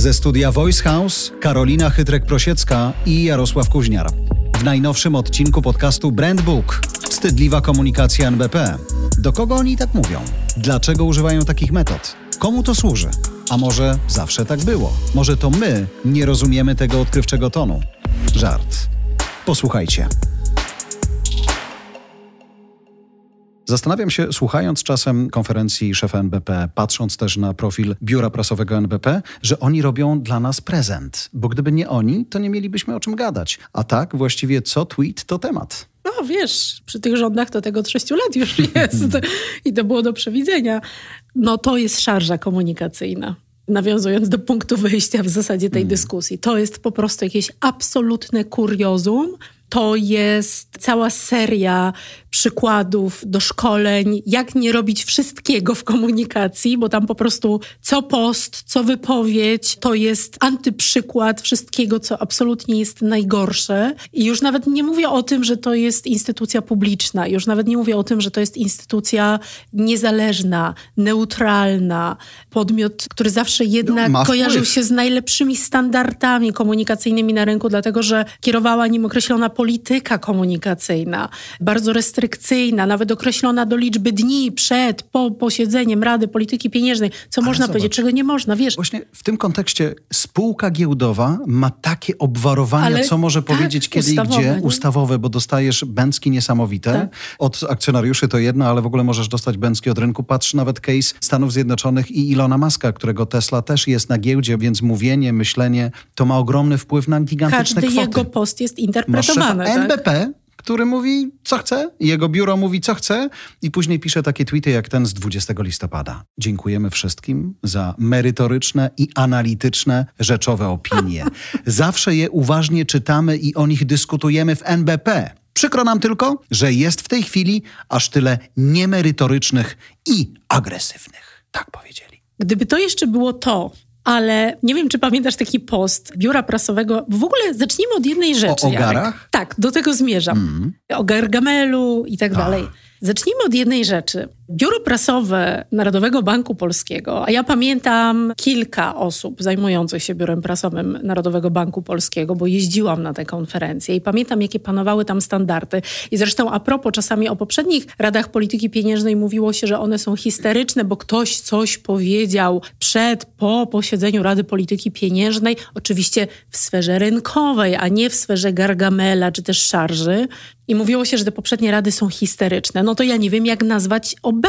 Ze studia Voice House Karolina Chytrek-Prosiecka i Jarosław Kuźniar. W najnowszym odcinku podcastu Brand Book Wstydliwa komunikacja NBP. Do kogo oni tak mówią? Dlaczego używają takich metod? Komu to służy? A może zawsze tak było? Może to my nie rozumiemy tego odkrywczego tonu? Żart. Posłuchajcie. Zastanawiam się, słuchając czasem konferencji szefa NBP, patrząc też na profil biura prasowego NBP, że oni robią dla nas prezent. Bo gdyby nie oni, to nie mielibyśmy o czym gadać. A tak, właściwie co tweet, to temat. No wiesz, przy tych rządach to tego od sześciu lat już jest i to było do przewidzenia. No to jest szarża komunikacyjna nawiązując do punktu wyjścia w zasadzie tej hmm. dyskusji. To jest po prostu jakieś absolutne kuriozum. To jest cała seria przykładów do szkoleń, jak nie robić wszystkiego w komunikacji, bo tam po prostu co post, co wypowiedź, to jest antyprzykład wszystkiego, co absolutnie jest najgorsze. I już nawet nie mówię o tym, że to jest instytucja publiczna, już nawet nie mówię o tym, że to jest instytucja niezależna, neutralna, podmiot, który zawsze jednak no, kojarzył się z najlepszymi standardami komunikacyjnymi na rynku, dlatego że kierowała nim określona polityka komunikacyjna, bardzo restrykcyjna nawet określona do liczby dni przed, po posiedzeniem Rady Polityki Pieniężnej, co Ale można zobacz, powiedzieć, czego nie można, wiesz. Właśnie w tym kontekście spółka giełdowa ma takie obwarowania, Ale co może tak, powiedzieć kiedy i gdzie, nie? ustawowe, bo dostajesz bęcki niesamowite. Tak. Od akcjonariuszy to jedno, ale w ogóle możesz dostać bęcki od rynku. Patrz nawet case Stanów Zjednoczonych i Ilona Maska, którego Tesla też jest na giełdzie, więc mówienie, myślenie to ma ogromny wpływ na gigantyczne Każdy kwoty. jego post jest interpretowany. Tak? NBP który mówi, co chce, jego biuro mówi, co chce, i później pisze takie tweety jak ten z 20 listopada. Dziękujemy wszystkim za merytoryczne i analityczne, rzeczowe opinie. Zawsze je uważnie czytamy i o nich dyskutujemy w NBP. Przykro nam tylko, że jest w tej chwili aż tyle niemerytorycznych i agresywnych. Tak powiedzieli. Gdyby to jeszcze było to, ale nie wiem, czy pamiętasz taki post biura prasowego. W ogóle zacznijmy od jednej rzeczy. O? Jarek. Tak, do tego zmierzam. Mm. O Gargamelu i tak dalej. Zacznijmy od jednej rzeczy. Biuro prasowe Narodowego Banku Polskiego, a ja pamiętam kilka osób zajmujących się biurem prasowym Narodowego Banku Polskiego, bo jeździłam na te konferencje i pamiętam, jakie panowały tam standardy. I zresztą a propos czasami o poprzednich radach polityki pieniężnej mówiło się, że one są histeryczne, bo ktoś coś powiedział przed, po posiedzeniu Rady Polityki Pieniężnej, oczywiście w sferze rynkowej, a nie w sferze Gargamela czy też szarży. I mówiło się, że te poprzednie rady są histeryczne. No to ja nie wiem, jak nazwać obecne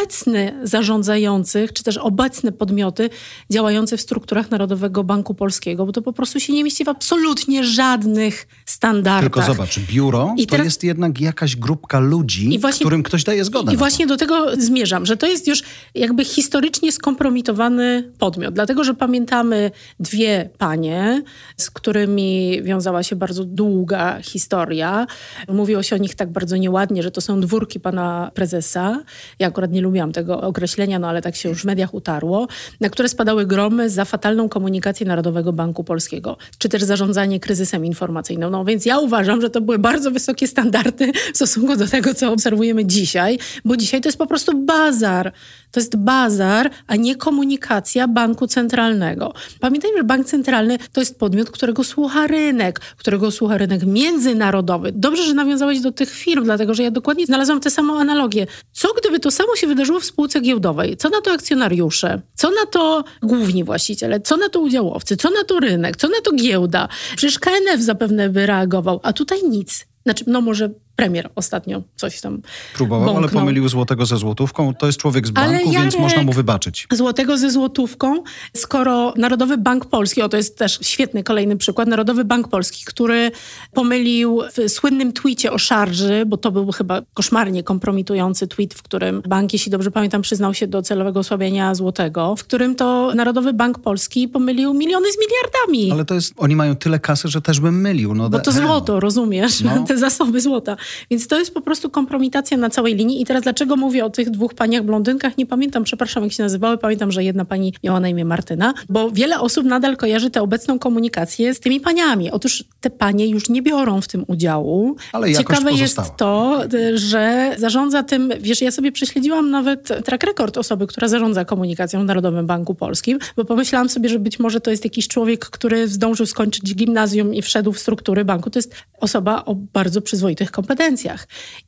zarządzających, czy też obecne podmioty działające w strukturach Narodowego Banku Polskiego, bo to po prostu się nie mieści w absolutnie żadnych standardach. Tylko zobacz, biuro I to teraz... jest jednak jakaś grupka ludzi, właśnie, którym ktoś daje zgodę. I właśnie do tego zmierzam, że to jest już jakby historycznie skompromitowany podmiot, dlatego że pamiętamy dwie panie, z którymi wiązała się bardzo długa historia. Mówiło się o nich tak bardzo nieładnie, że to są dwórki pana prezesa. Ja akurat nie lubiłam tego określenia, no ale tak się już w mediach utarło, na które spadały gromy za fatalną komunikację Narodowego Banku Polskiego, czy też zarządzanie kryzysem informacyjnym. No więc ja uważam, że to były bardzo wysokie standardy w stosunku do tego, co obserwujemy dzisiaj, bo dzisiaj to jest po prostu bazar. To jest bazar, a nie komunikacja banku centralnego. Pamiętajmy, że bank centralny to jest podmiot, którego słucha rynek, którego słucha rynek międzynarodowy. Dobrze, że nawiązałeś do tych firm, dlatego że ja dokładnie znalazłam tę samą analogię. Co gdyby to samo się wydarzyło w spółce giełdowej? Co na to akcjonariusze? Co na to główni właściciele? Co na to udziałowcy? Co na to rynek? Co na to giełda? Przecież KNF zapewne by reagował, a tutaj nic. Znaczy, no może premier ostatnio coś tam Próbował, bąknął. ale pomylił złotego ze złotówką. To jest człowiek z banku, Jarek, więc można mu wybaczyć. Złotego ze złotówką, skoro Narodowy Bank Polski, o to jest też świetny kolejny przykład, Narodowy Bank Polski, który pomylił w słynnym tweetie o szarży, bo to był chyba koszmarnie kompromitujący tweet, w którym bank, jeśli dobrze pamiętam, przyznał się do celowego osłabienia złotego, w którym to Narodowy Bank Polski pomylił miliony z miliardami. Ale to jest, oni mają tyle kasy, że też bym mylił. No bo to złoto, rozumiesz? No. Te zasoby złota. Więc to jest po prostu kompromitacja na całej linii. I teraz dlaczego mówię o tych dwóch paniach blondynkach? Nie pamiętam, przepraszam, jak się nazywały. Pamiętam, że jedna pani miała na imię Martyna, bo wiele osób nadal kojarzy tę obecną komunikację z tymi paniami. Otóż te panie już nie biorą w tym udziału. Ale Ciekawe jest to, że zarządza tym, wiesz, ja sobie prześledziłam nawet track record osoby, która zarządza komunikacją w Narodowym Banku Polskim, bo pomyślałam sobie, że być może to jest jakiś człowiek, który zdążył skończyć gimnazjum i wszedł w struktury banku. To jest osoba o bardzo przyzwoitych kompetencjach.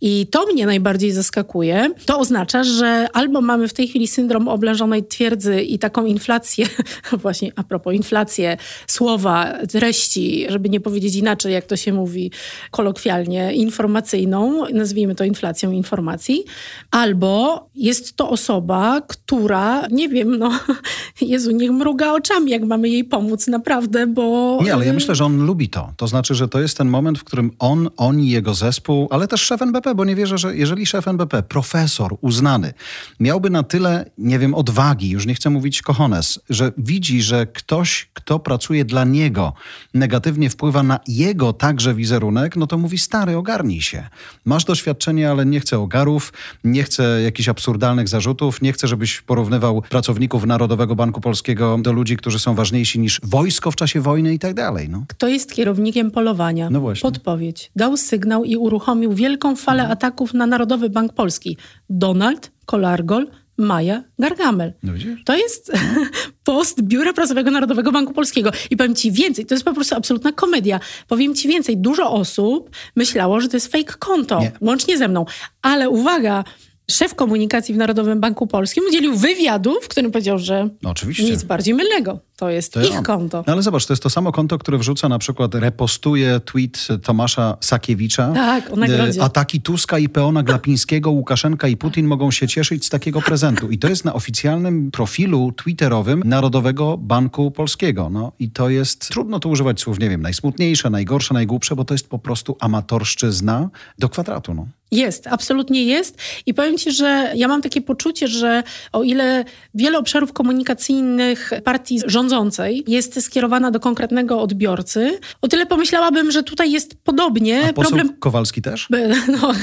I to mnie najbardziej zaskakuje. To oznacza, że albo mamy w tej chwili syndrom oblężonej twierdzy i taką inflację, właśnie a propos inflację słowa, treści, żeby nie powiedzieć inaczej, jak to się mówi kolokwialnie, informacyjną, nazwijmy to inflacją informacji, albo jest to osoba, która, nie wiem, no, Jezu, niech mruga oczami, jak mamy jej pomóc, naprawdę, bo... Nie, ale ja myślę, że on lubi to. To znaczy, że to jest ten moment, w którym on, oni, jego zespół, ale też szef NBP, bo nie wierzę, że jeżeli szef NBP, profesor uznany, miałby na tyle, nie wiem, odwagi, już nie chcę mówić kochones, że widzi, że ktoś, kto pracuje dla niego, negatywnie wpływa na jego także wizerunek, no to mówi, stary, ogarnij się. Masz doświadczenie, ale nie chcę ogarów, nie chcę jakichś absurdalnych zarzutów, nie chcę, żebyś porównywał pracowników Narodowego Banku Polskiego do ludzi, którzy są ważniejsi niż wojsko w czasie wojny i tak dalej. No. Kto jest kierownikiem polowania? No właśnie. Podpowiedź. Dał sygnał i uruchomił wielką falę mhm. ataków na Narodowy Bank Polski. Donald Kolargol, Maja Gargamel. No to jest post Biura Prasowego Narodowego Banku Polskiego. I powiem ci więcej, to jest po prostu absolutna komedia. Powiem ci więcej, dużo osób myślało, że to jest fake konto, Nie. łącznie ze mną. Ale uwaga, szef komunikacji w Narodowym Banku Polskim udzielił wywiadu, w którym powiedział, że no, oczywiście. nic bardziej mylnego. To jest to ich ja. konto. No ale zobacz, to jest to samo konto, które wrzuca na przykład, repostuje tweet Tomasza Sakiewicza. Tak, o nagrodzie. Ataki Tuska i Peona Glapińskiego, Łukaszenka i Putin mogą się cieszyć z takiego prezentu. I to jest na oficjalnym profilu twitterowym Narodowego Banku Polskiego. No i to jest, trudno tu używać słów, nie wiem, najsmutniejsze, najgorsze, najgłupsze, bo to jest po prostu amatorszczyzna do kwadratu. No. Jest, absolutnie jest. I powiem Ci, że ja mam takie poczucie, że o ile wiele obszarów komunikacyjnych partii rządzącej jest skierowana do konkretnego odbiorcy, o tyle pomyślałabym, że tutaj jest podobnie. A poseł Problem... Kowalski też? No,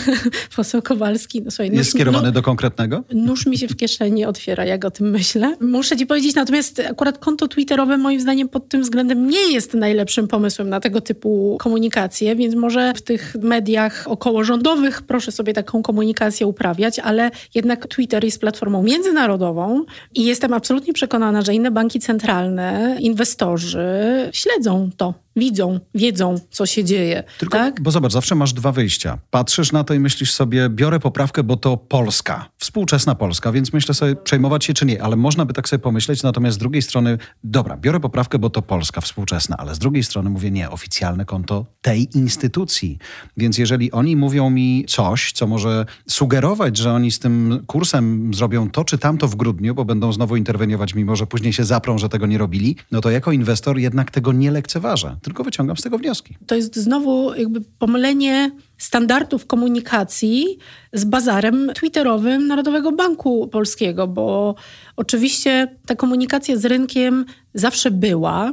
poseł Kowalski, no słuchaj. Jest skierowany no, do konkretnego? Nóż mi się w kieszeni otwiera, jak o tym myślę. Muszę Ci powiedzieć, natomiast akurat konto twitterowe moim zdaniem pod tym względem nie jest najlepszym pomysłem na tego typu komunikację, więc może w tych mediach okołorządowych proszę sobie taką komunikację uprawiać, ale jednak Twitter jest platformą międzynarodową i jestem absolutnie przekonana, że inne banki centralne, inwestorzy śledzą to widzą, wiedzą, co się dzieje. Tylko, tak? Bo zobacz, zawsze masz dwa wyjścia. Patrzysz na to i myślisz sobie, biorę poprawkę, bo to Polska, współczesna Polska, więc myślę sobie, przejmować się czy nie, ale można by tak sobie pomyśleć, natomiast z drugiej strony, dobra, biorę poprawkę, bo to Polska, współczesna, ale z drugiej strony mówię, nie, oficjalne konto tej instytucji. Więc jeżeli oni mówią mi coś, co może sugerować, że oni z tym kursem zrobią to czy tamto w grudniu, bo będą znowu interweniować, mimo że później się zaprą, że tego nie robili, no to jako inwestor jednak tego nie lekceważę tylko wyciągam z tego wnioski. To jest znowu jakby pomylenie standardów komunikacji z bazarem twitterowym Narodowego Banku Polskiego, bo oczywiście ta komunikacja z rynkiem zawsze była.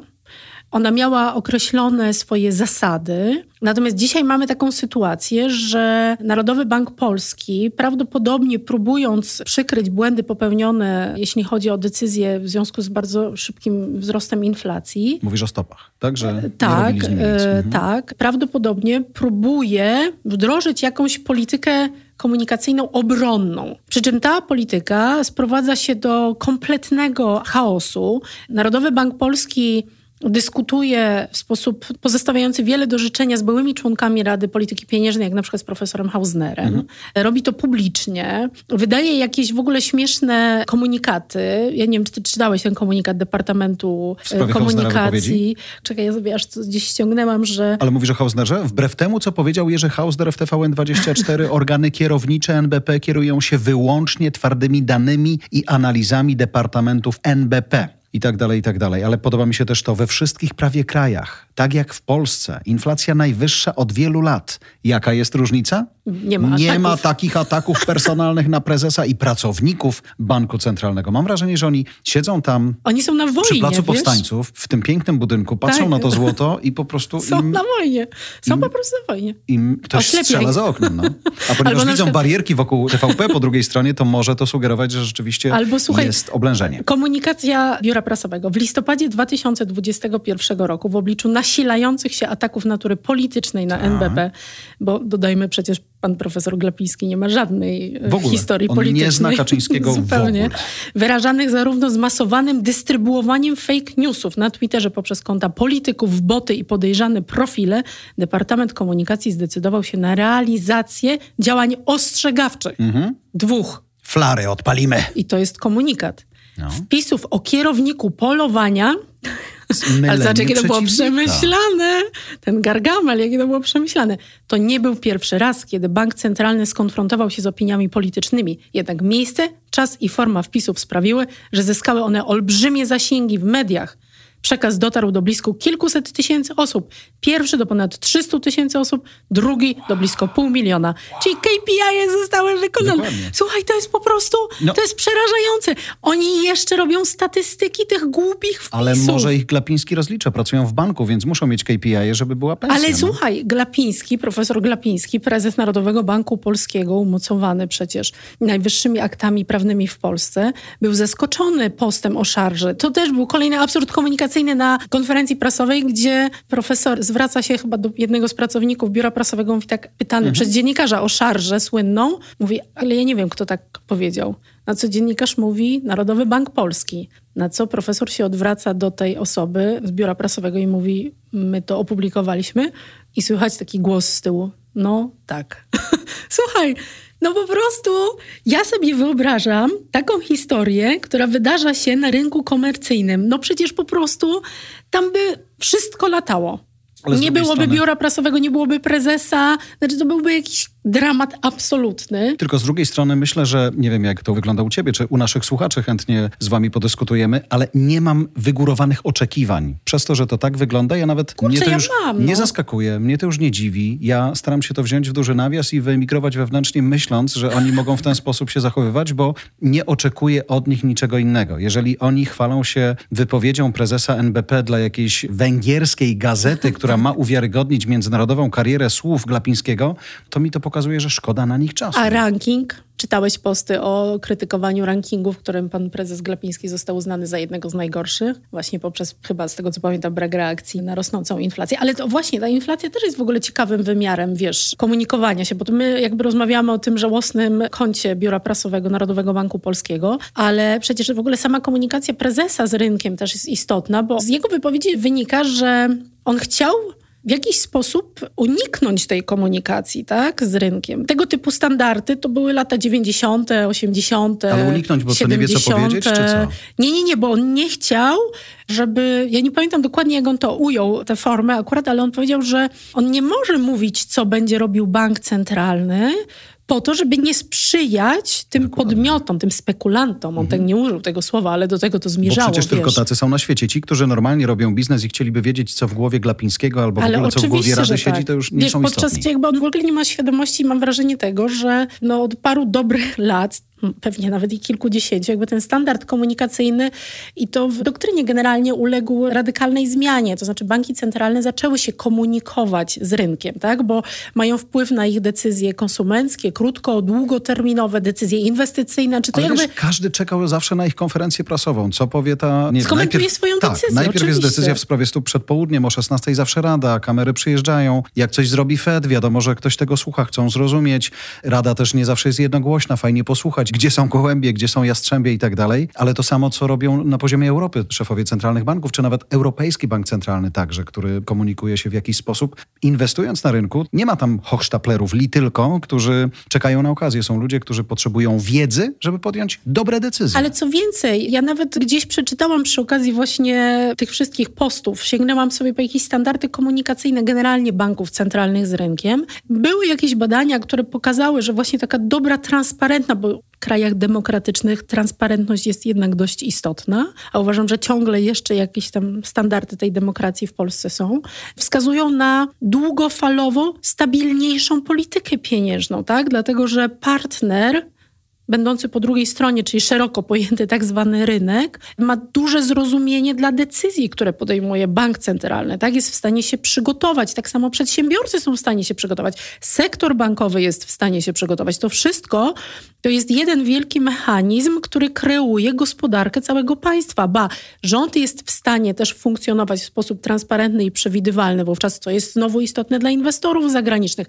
Ona miała określone swoje zasady, natomiast dzisiaj mamy taką sytuację, że Narodowy Bank Polski prawdopodobnie próbując przykryć błędy popełnione, jeśli chodzi o decyzje w związku z bardzo szybkim wzrostem inflacji. Mówisz o stopach, tak? Że tak, e, mhm. tak. Prawdopodobnie próbuje wdrożyć jakąś politykę komunikacyjną obronną. Przy czym ta polityka sprowadza się do kompletnego chaosu. Narodowy Bank Polski dyskutuje w sposób pozostawiający wiele do życzenia z byłymi członkami Rady Polityki Pieniężnej, jak na przykład z profesorem Hausnerem. Mhm. Robi to publicznie. Wydaje jakieś w ogóle śmieszne komunikaty. Ja nie wiem, czy ty czytałeś ten komunikat Departamentu Komunikacji. Czekaj, ja sobie aż gdzieś ściągnęłam, że... Ale mówisz o Hausnerze? Wbrew temu, co powiedział Jerzy Hausner w TVN24, organy kierownicze NBP kierują się wyłącznie twardymi danymi i analizami departamentów NBP i tak dalej, i tak dalej. Ale podoba mi się też to we wszystkich prawie krajach, tak jak w Polsce, inflacja najwyższa od wielu lat. Jaka jest różnica? Nie ma, nie ma takich ataków personalnych na prezesa i pracowników Banku Centralnego. Mam wrażenie, że oni siedzą tam Oni są na wojnie, przy Placu wiesz? Powstańców, w tym pięknym budynku, patrzą Tak. na to złoto i po prostu Są im, na wojnie. Są im- po prostu na wojnie. im ktoś Oślepiaj. strzela za oknem. No. A ponieważ widzą przykład- barierki wokół TVP po drugiej stronie, to może to sugerować, że rzeczywiście Albo słuchaj- jest oblężenie. Komunikacja biura prasowego. W listopadzie 2021 roku w obliczu nasilających się ataków natury politycznej na Tak. NBP, bo dodajmy przecież pan profesor Glapiński nie ma żadnej e, W ogóle. historii On nie politycznej. zna Kaczyńskiego Zupełnie. Wyrażanych zarówno zmasowanym dystrybuowaniem fake newsów na Twitterze poprzez konta polityków, boty i podejrzane profile, Departament Komunikacji zdecydował się na realizację działań ostrzegawczych. Mhm. Dwóch. Flary odpalimy. I to jest komunikat. No. Wpisów o kierowniku polowania. Ale zobacz, jakie to było przemyślane. Ten gargamel, jakie to było przemyślane. To nie był pierwszy raz, kiedy bank centralny skonfrontował się z opiniami politycznymi. Jednak miejsce, czas i forma wpisów sprawiły, że zyskały one olbrzymie zasięgi w mediach. Przekaz dotarł do blisko kilkuset tysięcy osób. Pierwszy do ponad 300 tysięcy osób, drugi do blisko pół miliona. Czyli KPI zostały wykonane. Dokładnie. Słuchaj, to jest po prostu, No. to jest przerażające. Oni jeszcze robią statystyki tych głupich wpisów. Ale może ich Glapiński rozlicza. Pracują w banku, więc muszą mieć KPI, żeby była pensja. Ale no. słuchaj, Glapiński, profesor Glapiński, prezes Narodowego Banku Polskiego, umocowany przecież najwyższymi aktami prawnymi w Polsce, był zaskoczony postem o szarży. To też był kolejny absurd komunikacyjny na konferencji prasowej, gdzie profesor zwraca się chyba do jednego z pracowników biura prasowego, mówi tak pytany przez dziennikarza o szarżę słynną. Mówi, ale ja nie wiem, kto tak powiedział. Na co dziennikarz mówi Narodowy Bank Polski. Na co profesor się odwraca do tej osoby z biura prasowego i mówi, my to opublikowaliśmy i słychać taki głos z tyłu. No tak. Słuchaj, no po prostu ja sobie wyobrażam taką historię, która wydarza się na rynku komercyjnym. No przecież po prostu tam by wszystko latało. Nie byłoby strony- biura prasowego, nie byłoby prezesa. Znaczy to byłby jakiś dramat absolutny. Tylko z drugiej strony myślę, że nie wiem jak to wygląda u ciebie, czy u naszych słuchaczy chętnie z wami podyskutujemy, ale nie mam wygórowanych oczekiwań. Przez to, że to tak wygląda, ja nawet Kurczę, mnie to ja już mam, nie no. zaskakuje, mnie to już nie dziwi. Ja staram się to wziąć w duży nawias i wyemigrować wewnętrznie, myśląc, że oni mogą w ten sposób się zachowywać, bo nie oczekuję od nich niczego innego. Jeżeli oni chwalą się wypowiedzią prezesa NBP dla jakiejś węgierskiej gazety, która ma uwiarygodnić międzynarodową karierę słów Glapińskiego, to mi to pokazuje, że szkoda na nich czasu. A ranking? Czytałeś posty o krytykowaniu rankingu, w którym pan prezes Glapiński został uznany za jednego z najgorszych, właśnie poprzez chyba z tego co pamiętam brak reakcji na rosnącą inflację. Ale to właśnie ta inflacja też jest w ogóle ciekawym wymiarem, wiesz, komunikowania się, bo to my jakby rozmawiamy o tym żałosnym koncie Biura Prasowego Narodowego Banku Polskiego, ale przecież w ogóle sama komunikacja prezesa z rynkiem też jest istotna, bo z jego wypowiedzi wynika, że on chciał w jakiś sposób uniknąć tej komunikacji, tak, z rynkiem. Tego typu standardy to były lata 90., 80., Ale uniknąć, bo co, nie wie, co 70.. powiedzieć, czy co? Nie, nie, nie, bo on nie chciał, żeby, ja nie pamiętam dokładnie, jak on to ujął, tę formę akurat, ale on powiedział, że on nie może mówić, co będzie robił bank centralny, po to, żeby nie sprzyjać tym podmiotom, tym spekulantom. On tak nie użył tego słowa, ale do tego to Bo zmierzało. przecież tylko wiesz. tacy są na świecie. Ci, którzy normalnie robią biznes i chcieliby wiedzieć, co w głowie Glapińskiego albo w Ale ogóle co w głowie Rady że siedzi, tak. to już nie Wiesz, są podczas istotni. jakby on w ogóle nie ma świadomości, mam wrażenie tego, że no od paru dobrych lat, pewnie nawet i kilkudziesięciu, jakby ten standard komunikacyjny i to w doktrynie generalnie uległ radykalnej zmianie. To znaczy banki centralne zaczęły się komunikować z rynkiem, tak? bo mają wpływ na ich decyzje konsumenckie, krótko, długoterminowe, decyzje inwestycyjne. Czy to Ale jakby... wiesz, każdy czekał zawsze na ich konferencję prasową. Co powie ta... Nie, Skomentuje najpierw, swoją tak, decyzję, Najpierw jest oczywiście. decyzja w sprawie stóp przed południem, o 16 zawsze rada, kamery przyjeżdżają. Jak coś zrobi Fed, wiadomo, że ktoś tego słucha, chcą zrozumieć. Rada też nie zawsze jest jednogłośna, fajnie posłuchać, gdzie są gołębie, gdzie są jastrzębie i tak dalej. Ale to samo, co robią na poziomie Europy szefowie centralnych banków, czy nawet Europejski Bank Centralny także, który komunikuje się w jakiś sposób. Inwestując na rynku, nie ma tam hochsztaplerów, li tylko, którzy czekają na okazję. Są ludzie, którzy potrzebują wiedzy, żeby podjąć dobre decyzje. Ale co więcej, ja nawet gdzieś przeczytałam przy okazji właśnie tych wszystkich postów, sięgnęłam sobie po jakieś standardy komunikacyjne generalnie banków centralnych z rynkiem. Były jakieś badania, które pokazały, że właśnie taka dobra, transparentna, bo krajach demokratycznych transparentność jest jednak dość istotna, a uważam, że ciągle jeszcze jakieś tam standardy tej demokracji w Polsce są, wskazują na długofalowo stabilniejszą politykę pieniężną, tak? Dlatego, że partner będący po drugiej stronie, czyli szeroko pojęty tak zwany rynek, ma duże zrozumienie dla decyzji, które podejmuje bank centralny. Tak? Jest w stanie się przygotować. Tak samo przedsiębiorcy są w stanie się przygotować. Sektor bankowy jest w stanie się przygotować. To wszystko to jest jeden wielki mechanizm, który kreuje gospodarkę całego państwa. Ba, rząd jest w stanie też funkcjonować w sposób transparentny i przewidywalny, wówczas to jest znowu istotne dla inwestorów zagranicznych.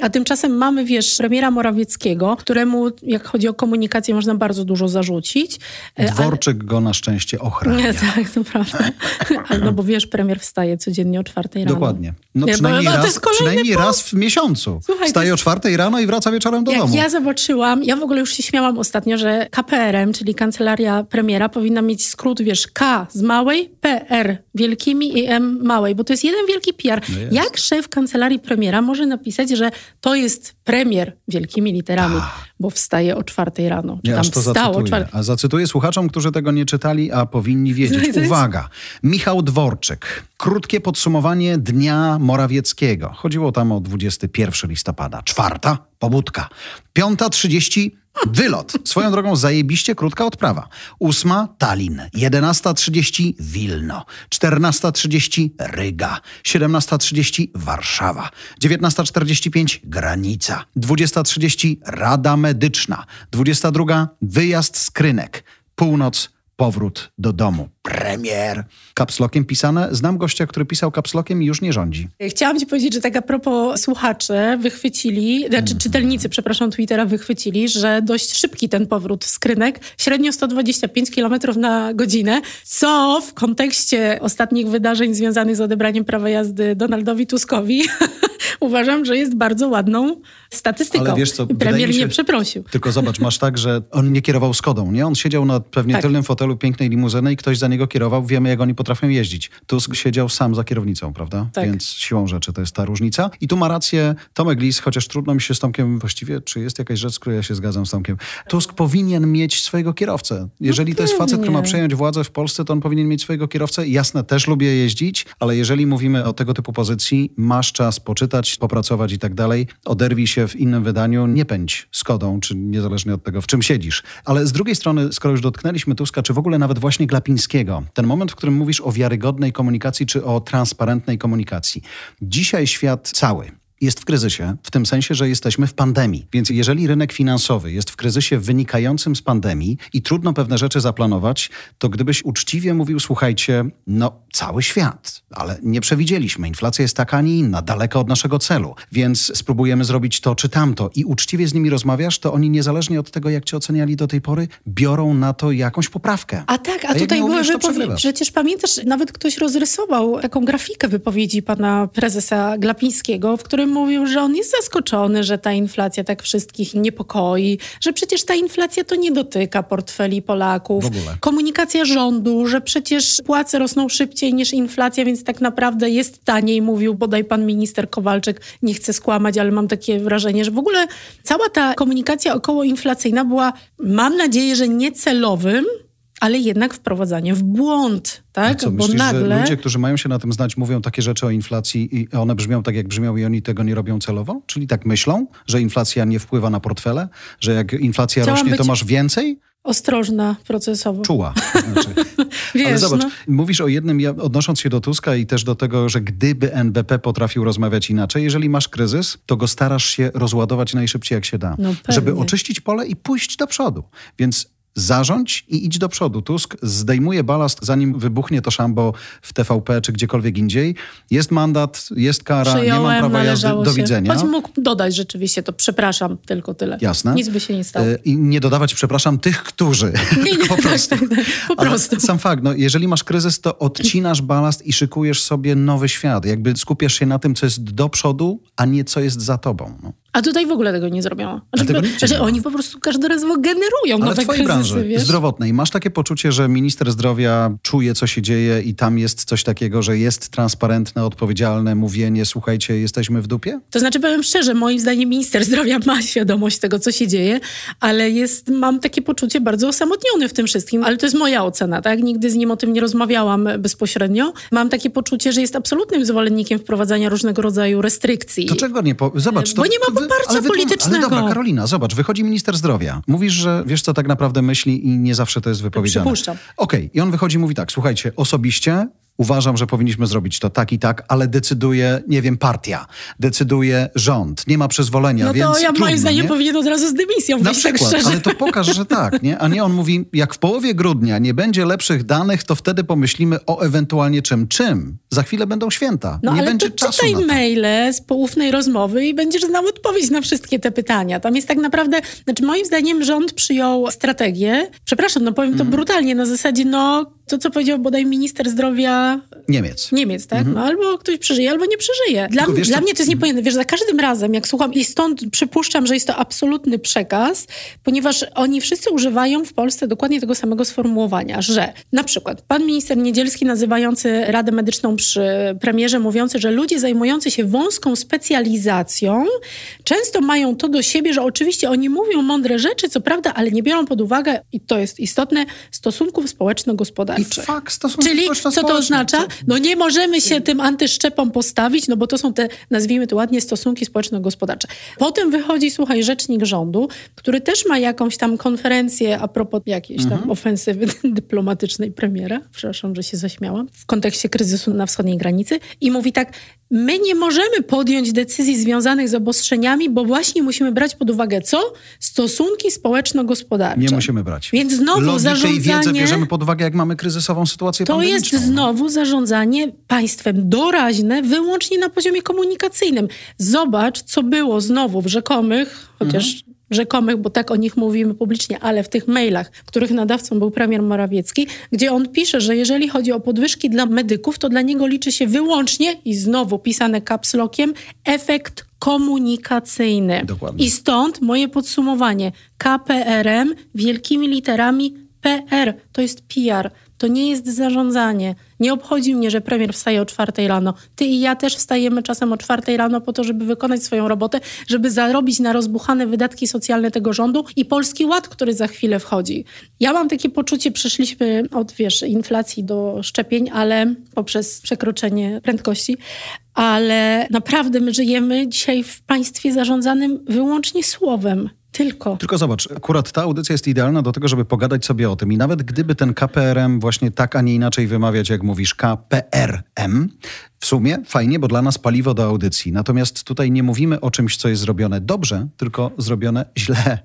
A tymczasem mamy, wiesz, premiera Morawieckiego, któremu, jak chodzi o komunikację, można bardzo dużo zarzucić. E, Dworczyk ale... go na szczęście ochrania. tak, to prawda. no bo wiesz, premier wstaje codziennie o czwartej rano. Dokładnie. No przynajmniej, raz, przynajmniej raz w miesiącu. Słuchaj, Wstaje jest... o czwartej rano i wraca wieczorem do jak domu. ja zobaczyłam, ja w ogóle już się śmiałam ostatnio, że KPRM, czyli Kancelaria Premiera, powinna mieć skrót, wiesz, K z małej, PR wielkimi i M małej, bo to jest jeden wielki PR. No Jak szef Kancelarii Premiera może napisać, że to jest premier wielkimi literami, ah. Bo wstaje o czwartej rano. Nie, tam to wstało czwarte... A zacytuję słuchaczom, którzy tego nie czytali, a powinni wiedzieć. Uwaga! Michał Dworczyk. Krótkie podsumowanie Dnia Morawieckiego. Chodziło tam o 21 listopada. Czwarta, pobudka. Piąta, 30, Wylot. Swoją drogą zajebiście krótka odprawa. Ósma Tallin. 11.30 Wilno. 14.30 Ryga. 17.30 Warszawa. 19.45 Granica. 20.30 Rada Medyczna. 22 Wyjazd z Krynek. Północ powrót do domu. Premier. Kapslokiem pisane. Znam gościa, który pisał kapslokiem i już nie rządzi. Chciałam ci powiedzieć, że tak a propos słuchacze wychwycili, znaczy mm. czytelnicy, przepraszam, Twittera wychwycili, że dość szybki ten powrót z Krynek, średnio 125 km na godzinę, co w kontekście ostatnich wydarzeń związanych z odebraniem prawa jazdy Donaldowi Tuskowi uważam, że jest bardzo ładną statystyką. Ale wiesz co, Premier się, nie przeprosił. Tylko zobacz, masz tak, że on nie kierował Skodą, nie? On siedział na pewnie tak. tylnym fotelu pięknej limuzyny i ktoś za niego kierował. Wiemy, jak oni potrafią jeździć. Tusk siedział sam za kierownicą, prawda? Tak. Więc siłą rzeczy to jest ta różnica. I tu ma rację Tomek Lis, chociaż trudno mi się z Tomkiem właściwie, czy jest jakaś rzecz, z której ja się zgadzam z Tomkiem. Tusk powinien mieć swojego kierowcę. Jeżeli no to jest facet, który ma przejąć władzę w Polsce, to on powinien mieć swojego kierowcę. Jasne, też lubię jeździć, ale jeżeli mówimy o tego typu pozycji, masz czas poczytać, popracować i tak dalej, oderwij się w innym wydaniu, nie pędź Skodą, czy niezależnie od tego, w czym siedzisz. Ale z drugiej strony, skoro już dotknęliśmy Tuska, czy w ogóle nawet właśnie Glapińskiego, ten moment, w którym mówisz o wiarygodnej komunikacji, czy o transparentnej komunikacji. Dzisiaj świat cały, jest w kryzysie, w tym sensie, że jesteśmy w pandemii. Więc jeżeli rynek finansowy jest w kryzysie wynikającym z pandemii i trudno pewne rzeczy zaplanować, to gdybyś uczciwie mówił, słuchajcie, no cały świat, ale nie przewidzieliśmy. Inflacja jest taka, a nie inna, daleka od naszego celu, więc spróbujemy zrobić to czy tamto i uczciwie z nimi rozmawiasz, to oni niezależnie od tego, jak cię oceniali do tej pory, biorą na to jakąś poprawkę. A tak, a, a tutaj były wypowiedzi. Przecież pamiętasz, nawet ktoś rozrysował taką grafikę wypowiedzi pana prezesa Glapińskiego, w którym mówił, że on jest zaskoczony, że ta inflacja tak wszystkich niepokoi, że przecież ta inflacja to nie dotyka portfeli Polaków. Komunikacja rządu, że przecież płace rosną szybciej niż inflacja, więc tak naprawdę jest taniej, mówił bodaj pan minister Kowalczyk. Nie chcę skłamać, ale mam takie wrażenie, że w ogóle cała ta komunikacja okołoinflacyjna była, mam nadzieję, że niecelowym, ale jednak wprowadzanie w błąd, tak? Co, Bo myślisz, nagle... że ludzie, którzy mają się na tym znać, mówią takie rzeczy o inflacji i one brzmią tak, jak brzmią i oni tego nie robią celowo? Czyli tak myślą, że inflacja nie wpływa na portfele? Że jak inflacja Chciałam rośnie, to masz więcej? Ostrożna procesowo. Czuła. Znaczy. Wiesz, Ale zobacz, no. mówisz o jednym, ja, odnosząc się do Tuska i też do tego, że gdyby NBP potrafił rozmawiać inaczej, jeżeli masz kryzys, to go starasz się rozładować najszybciej jak się da. No żeby oczyścić pole i pójść do przodu. Więc zarządź i idź do przodu. Tusk zdejmuje balast, zanim wybuchnie to szambo w TVP czy gdziekolwiek indziej. Jest mandat, jest kara, Przyjąłem, nie mam prawa jazdy, do widzenia. Choć mógł dodać rzeczywiście to przepraszam, tylko tyle. Jasne. Nic by się nie stało. E, I nie dodawać przepraszam tych, którzy. Nie, nie, po tak, prostu. Tak, tak, po prostu. sam fakt, no, jeżeli masz kryzys, to odcinasz balast i szykujesz sobie nowy świat. Jakby skupiasz się na tym, co jest do przodu, a nie co jest za tobą. No. A tutaj w ogóle tego nie zrobiono. Znaczy, tego znaczy nie oni po prostu każdorazowo generują Ale w nowe twojej kryzysy, branży wiesz? zdrowotnej masz takie poczucie, że minister zdrowia czuje, co się dzieje i tam jest coś takiego, że jest transparentne, odpowiedzialne mówienie, słuchajcie, jesteśmy w dupie? To znaczy, powiem szczerze, moim zdaniem minister zdrowia ma świadomość tego, co się dzieje, ale jest, mam takie poczucie bardzo osamotniony w tym wszystkim, ale to jest moja ocena, tak? Nigdy z nim o tym nie rozmawiałam bezpośrednio. Mam takie poczucie, że jest absolutnym zwolennikiem wprowadzania różnego rodzaju restrykcji. To czego nie po... Zobacz, to, Bo nie ma poparcia ale politycznego. Ale dobra, Karolina, zobacz, wychodzi minister zdrowia. Mówisz, że wiesz, co tak naprawdę myśli i nie zawsze to jest wypowiedziane. Przypuszczam. Okej, i on wychodzi i mówi tak, słuchajcie, osobiście uważam, że powinniśmy zrobić to tak i tak, ale decyduje, nie wiem, partia, decyduje rząd, nie ma przyzwolenia, No więc to ja trudno, moim zdaniem nie? powinien od razu z dymisją Na wyjść, tak przykład, szczerze. ale to pokaż, że tak, nie? A nie on mówi, jak w połowie grudnia nie będzie lepszych danych, to wtedy pomyślimy o ewentualnie czym. Czym? Za chwilę będą święta. No nie ale będzie to czasu czytaj na to. maile z poufnej rozmowy i będziesz znał odpowiedź na wszystkie te pytania. Tam jest tak naprawdę, znaczy moim zdaniem rząd przyjął strategię, przepraszam, no powiem to Mhm. brutalnie, na zasadzie no to, co powiedział bodaj minister zdrowia Niemiec. Niemiec, tak? No, albo ktoś przeżyje, albo nie przeżyje. Dla, Mhm. Wiesz dla mnie to jest niepojęte. Wiesz, za każdym razem, jak słucham, i stąd przypuszczam, że jest to absolutny przekaz, ponieważ oni wszyscy używają w Polsce dokładnie tego samego sformułowania, że na przykład pan minister Niedzielski nazywający Radę Medyczną przy premierze, mówiący, że ludzie zajmujący się wąską specjalizacją często mają to do siebie, że oczywiście oni mówią mądre rzeczy, co prawda, ale nie biorą pod uwagę, i to jest istotne, stosunków I fakt, stosunki Czyli co to oznacza? No nie możemy się tym antyszczepom postawić, no bo to są te, nazwijmy to ładnie, stosunki społeczno-gospodarcze. Potem wychodzi, słuchaj, rzecznik rządu, który też ma jakąś tam konferencję a propos jakiejś tam ofensywy dyplomatycznej premiera, przepraszam, że się zaśmiałam, w kontekście kryzysu na wschodniej granicy. I mówi tak, my nie możemy podjąć decyzji związanych z obostrzeniami, bo właśnie musimy brać pod uwagę co? Stosunki społeczno-gospodarcze. Nie musimy brać. Więc znowu Logikę i wiedzę zarządzanie- bierzemy pod uwagę, jak mamy kryzysową sytuację To jest no. znowu zarządzanie państwem doraźne wyłącznie na poziomie komunikacyjnym. Zobacz, co było znowu w rzekomych, chociaż Mhm. Rzekomych, bo tak o nich mówimy publicznie, ale w tych mailach, których nadawcą był premier Morawiecki, gdzie on pisze, że jeżeli chodzi o podwyżki dla medyków, to dla niego liczy się wyłącznie, i znowu pisane caps lockiem, efekt komunikacyjny. Dokładnie. I stąd moje podsumowanie. KPRM wielkimi literami PR to jest PR. To nie jest zarządzanie. Nie obchodzi mnie, że premier wstaje o czwartej rano. Ty i ja też wstajemy czasem o czwartej rano po to, żeby wykonać swoją robotę, żeby zarobić na rozbuchane wydatki socjalne tego rządu i Polski Ład, który za chwilę wchodzi. Ja mam takie poczucie, przeszliśmy od, wiesz, inflacji do szczepień, ale poprzez przekroczenie prędkości, ale naprawdę my żyjemy dzisiaj w państwie zarządzanym wyłącznie słowem. Tylko. Tylko zobacz, akurat ta audycja jest idealna do tego, żeby pogadać sobie o tym. I nawet gdyby ten KPRM właśnie tak, a nie inaczej wymawiać, jak mówisz, KPRM, w sumie fajnie, bo dla nas paliwo do audycji. Natomiast tutaj nie mówimy o czymś, co jest zrobione dobrze, tylko zrobione źle.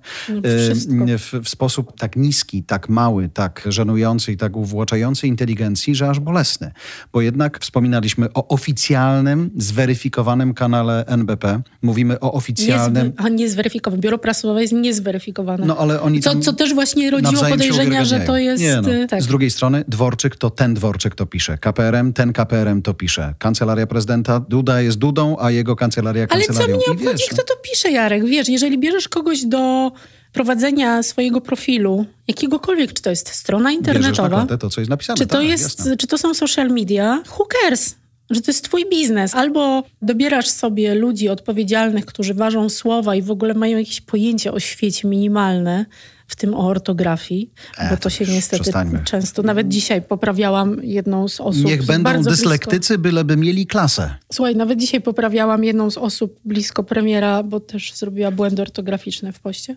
Wszystko. W, w sposób tak niski, tak mały, tak żenujący i tak uwłaczający inteligencji, że aż bolesny. Bo jednak wspominaliśmy o oficjalnym, zweryfikowanym kanale NBP. Mówimy o oficjalnym... A nie zweryfikowane. Biuro prasowe jest niezweryfikowane. No ale oni co, co też właśnie rodziło podejrzenia, że to jest... Nie, no. y, tak. Z drugiej strony Dworczyk to ten Dworczyk to pisze. KPRM, ten KPRM to pisze. Kancelaria prezydenta Duda jest Dudą, a jego kancelaria Ale co kancelarią. mnie obchodzi, wiesz, kto to pisze, Jarek? Wiesz, jeżeli bierzesz kogoś do prowadzenia swojego profilu, jakiegokolwiek, czy to jest strona internetowa, to, co jest napisane. czy to, tak, jest, jasne. czy to są social media, who cares? Że to jest twój biznes. Albo dobierasz sobie ludzi odpowiedzialnych, którzy ważą słowa i w ogóle mają jakieś pojęcie o świecie minimalne, w tym o ortografii, E, bo to to się niestety przestańmy. często, nawet dzisiaj poprawiałam jedną z osób. Niech będą bardzo blisko- dyslektycy, byleby mieli klasę. Słuchaj, nawet dzisiaj poprawiałam jedną z osób blisko premiera, bo też zrobiła błędy ortograficzne w poście.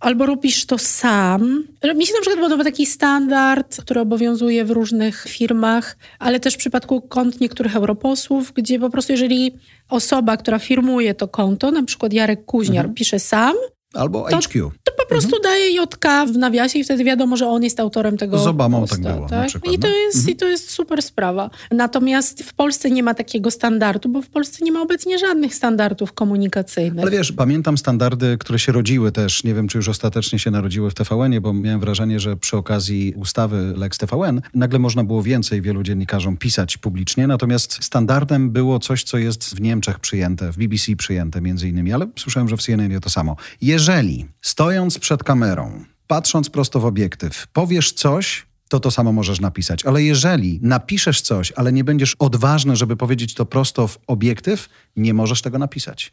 Albo robisz to sam. Mi się na przykład podoba taki standard, który obowiązuje w różnych firmach, ale też w przypadku kont niektórych europosłów, gdzie po prostu jeżeli osoba, która firmuje to konto, na przykład Jarek Kuźniar, pisze sam, Albo To- HQ. to prostu mhm. daje JK w nawiasie i wtedy wiadomo, że on jest autorem tego Z Obamą posta, tak było tak? I, to no. jest, mhm. I to jest super sprawa. Natomiast w Polsce nie ma takiego standardu, bo w Polsce nie ma obecnie żadnych standardów komunikacyjnych. Ale wiesz, pamiętam standardy, które się rodziły też, nie wiem, czy już ostatecznie się narodziły w TVN-ie, bo miałem wrażenie, że przy okazji ustawy Lex TVN nagle można było więcej wielu dziennikarzom pisać publicznie, natomiast standardem było coś, co jest w Niemczech przyjęte, w BBC przyjęte między innymi, ale słyszałem, że w CNN to samo. Jeżeli stojąc przed kamerą, patrząc prosto w obiektyw, powiesz coś, to to samo możesz napisać. Ale jeżeli napiszesz coś, ale nie będziesz odważny, żeby powiedzieć to prosto w obiektyw, nie możesz tego napisać.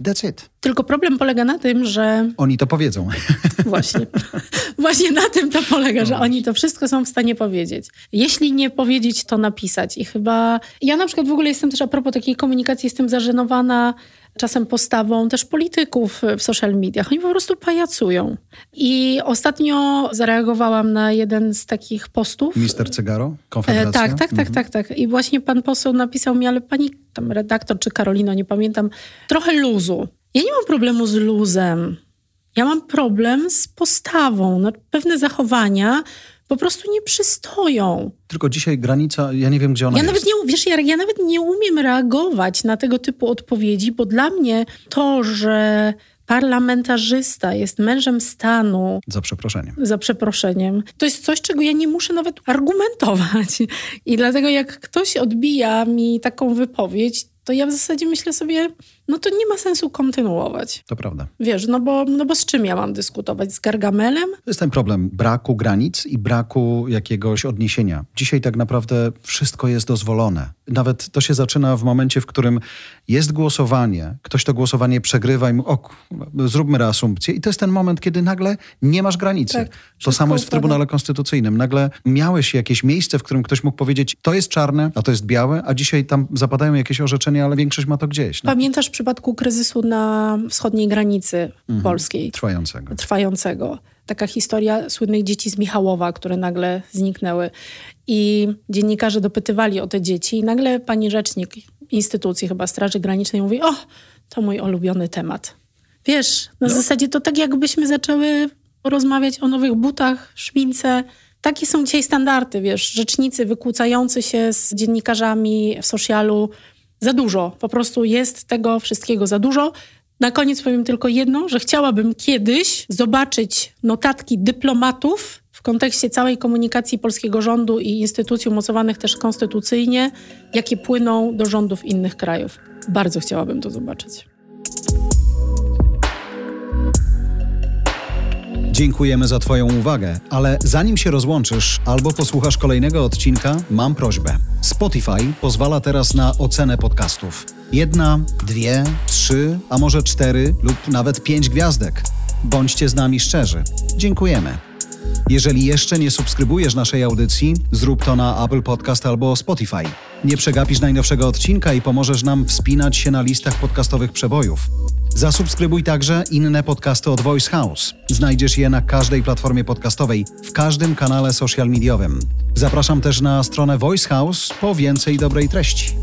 That's it. Tylko problem polega na tym, że. Oni to powiedzą. Właśnie. Właśnie na tym to polega, że oni to wszystko są w stanie powiedzieć. Jeśli nie powiedzieć, to napisać. I chyba. Ja na przykład w ogóle jestem też a propos takiej komunikacji, jestem zażenowana czasem postawą też polityków w social mediach. Oni po prostu pajacują. I ostatnio zareagowałam na jeden z takich postów. Mister Cygaro? Konfederacja? E, tak, tak, tak, mhm. tak, tak. I właśnie pan poseł napisał mi, ale pani tam redaktor czy Karolino, nie pamiętam, trochę luzu. Ja nie mam problemu z luzem. Ja mam problem z postawą. No, pewne zachowania po prostu nie przystoją. Tylko dzisiaj granica, ja nie wiem, gdzie ona ja jest. Nawet nie, wiesz, ja, ja nawet nie umiem reagować na tego typu odpowiedzi, bo dla mnie to, że parlamentarzysta jest mężem stanu. Za przeproszeniem. Za przeproszeniem. To jest coś, czego ja nie muszę nawet argumentować. I dlatego, jak ktoś odbija mi taką wypowiedź, to ja w zasadzie myślę sobie, no to nie ma sensu kontynuować. To prawda. Wiesz, no bo, no bo z czym ja mam dyskutować? Z Gargamelem? To jest ten problem braku granic i braku jakiegoś odniesienia. Dzisiaj tak naprawdę wszystko jest dozwolone. Nawet to się zaczyna w momencie, w którym jest głosowanie, ktoś to głosowanie przegrywa i mówi, o, zróbmy reasumpcję. I to jest ten moment, kiedy nagle nie masz granicy. Tak, to samo jest w Trybunale Konstytucyjnym. Nagle miałeś jakieś miejsce, w którym ktoś mógł powiedzieć, to jest czarne, a to jest białe, a dzisiaj tam zapadają jakieś orzeczenia, ale większość ma to gdzieś. No. Pamiętasz przypadku kryzysu na wschodniej granicy mhm. polskiej. Trwającego. Trwającego. Taka historia słynnych dzieci z Michałowa, które nagle zniknęły. I dziennikarze dopytywali o te dzieci, i nagle pani rzecznik instytucji, chyba Straży Granicznej, mówi: O, to mój ulubiony temat. Wiesz, na no. zasadzie to tak, jakbyśmy zaczęły rozmawiać o nowych butach, szmince. Takie są dzisiaj standardy, wiesz, rzecznicy wykłócający się z dziennikarzami w socialu, za dużo. Po prostu jest tego wszystkiego za dużo. Na koniec powiem tylko jedno, że chciałabym kiedyś zobaczyć notatki dyplomatów w kontekście całej komunikacji polskiego rządu i instytucji umocowanych też konstytucyjnie, jakie płyną do rządów innych krajów. Bardzo chciałabym to zobaczyć. Dziękujemy za Twoją uwagę, ale zanim się rozłączysz albo posłuchasz kolejnego odcinka, mam prośbę. Spotify pozwala teraz na ocenę podcastów. Jedna, dwie, trzy, a może cztery lub nawet pięć gwiazdek. Bądźcie z nami szczerzy. Dziękujemy. Jeżeli jeszcze nie subskrybujesz naszej audycji, zrób to na Apple Podcast albo Spotify. Nie przegapisz najnowszego odcinka i pomożesz nam wspinać się na listach podcastowych przebojów. Zasubskrybuj także inne podcasty od Voice House. Znajdziesz je na każdej platformie podcastowej, w każdym kanale social mediowym. Zapraszam też na stronę Voice House po więcej dobrej treści.